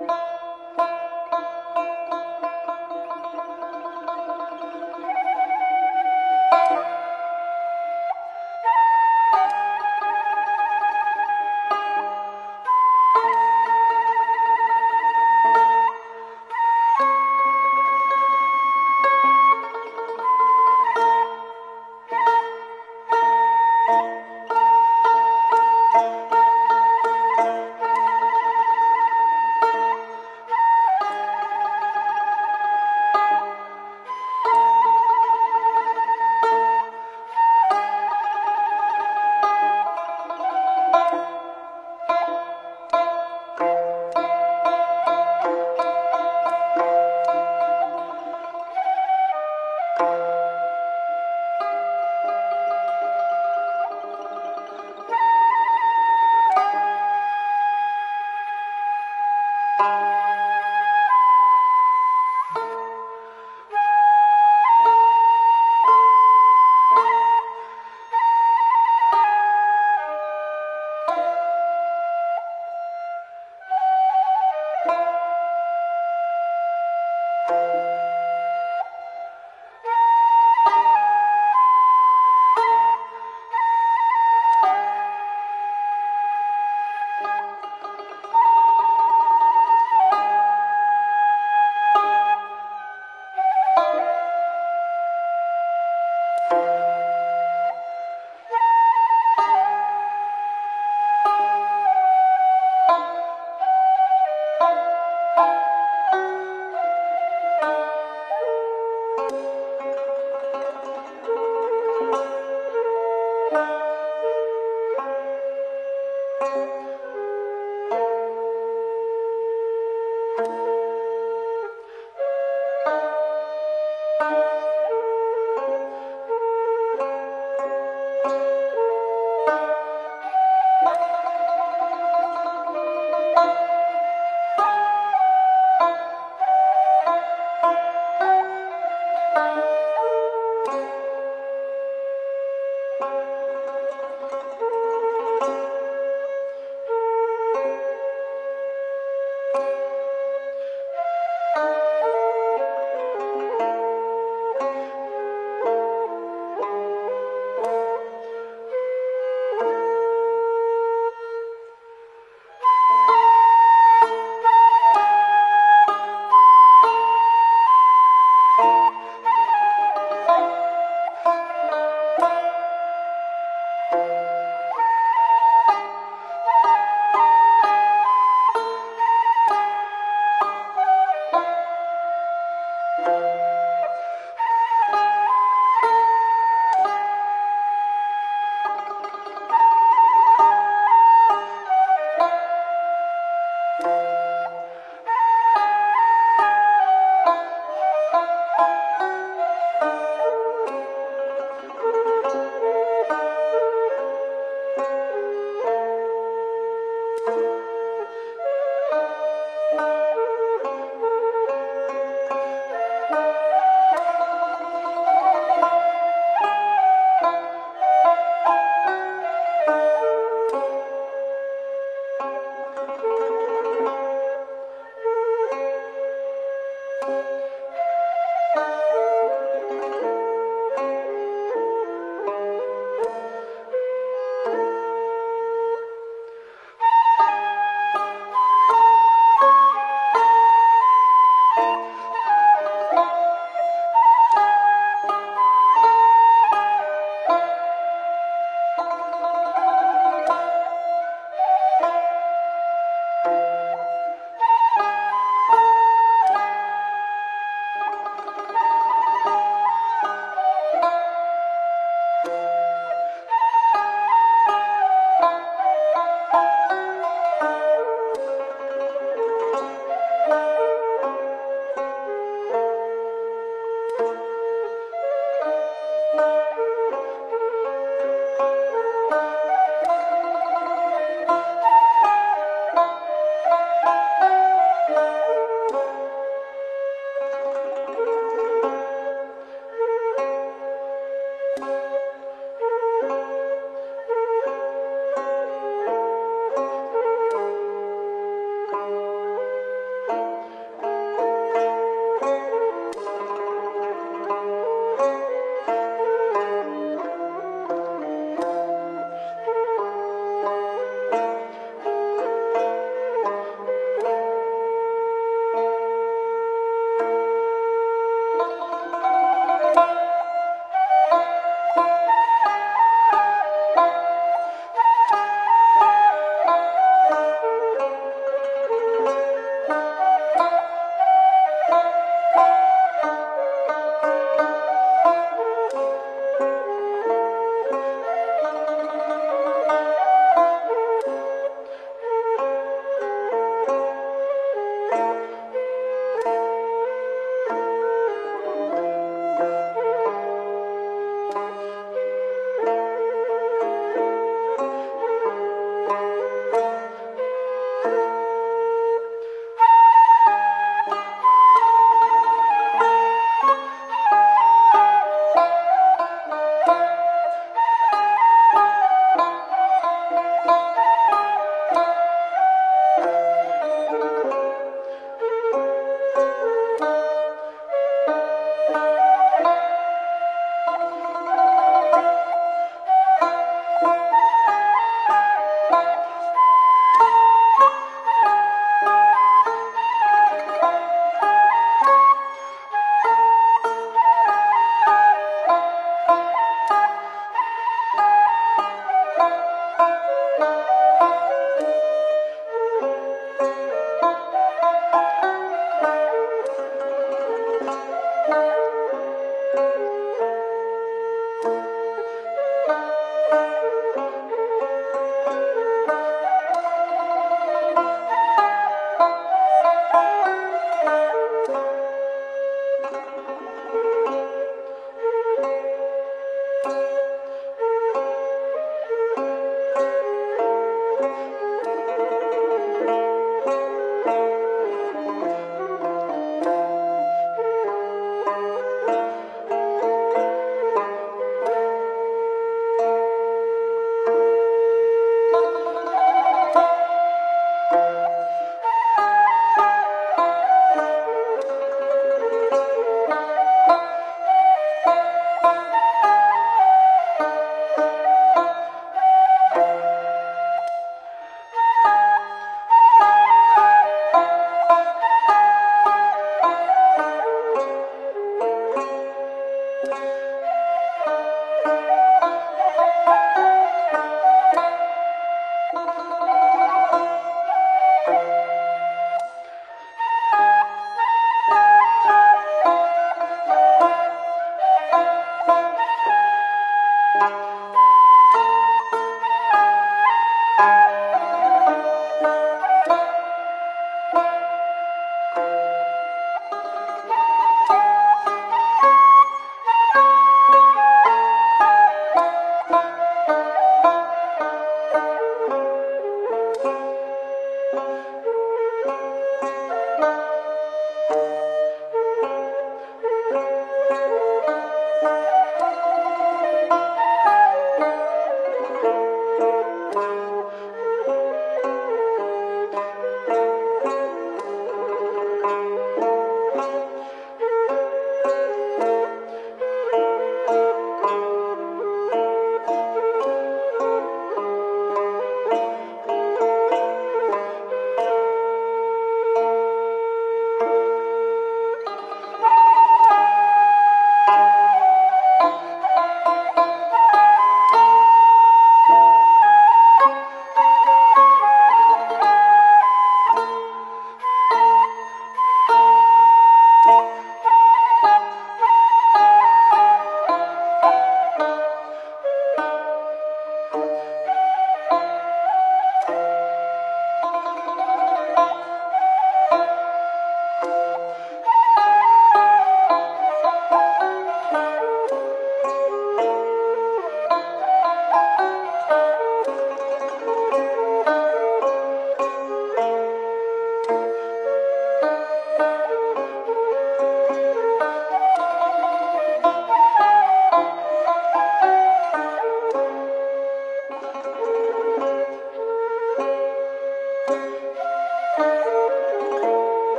Bye.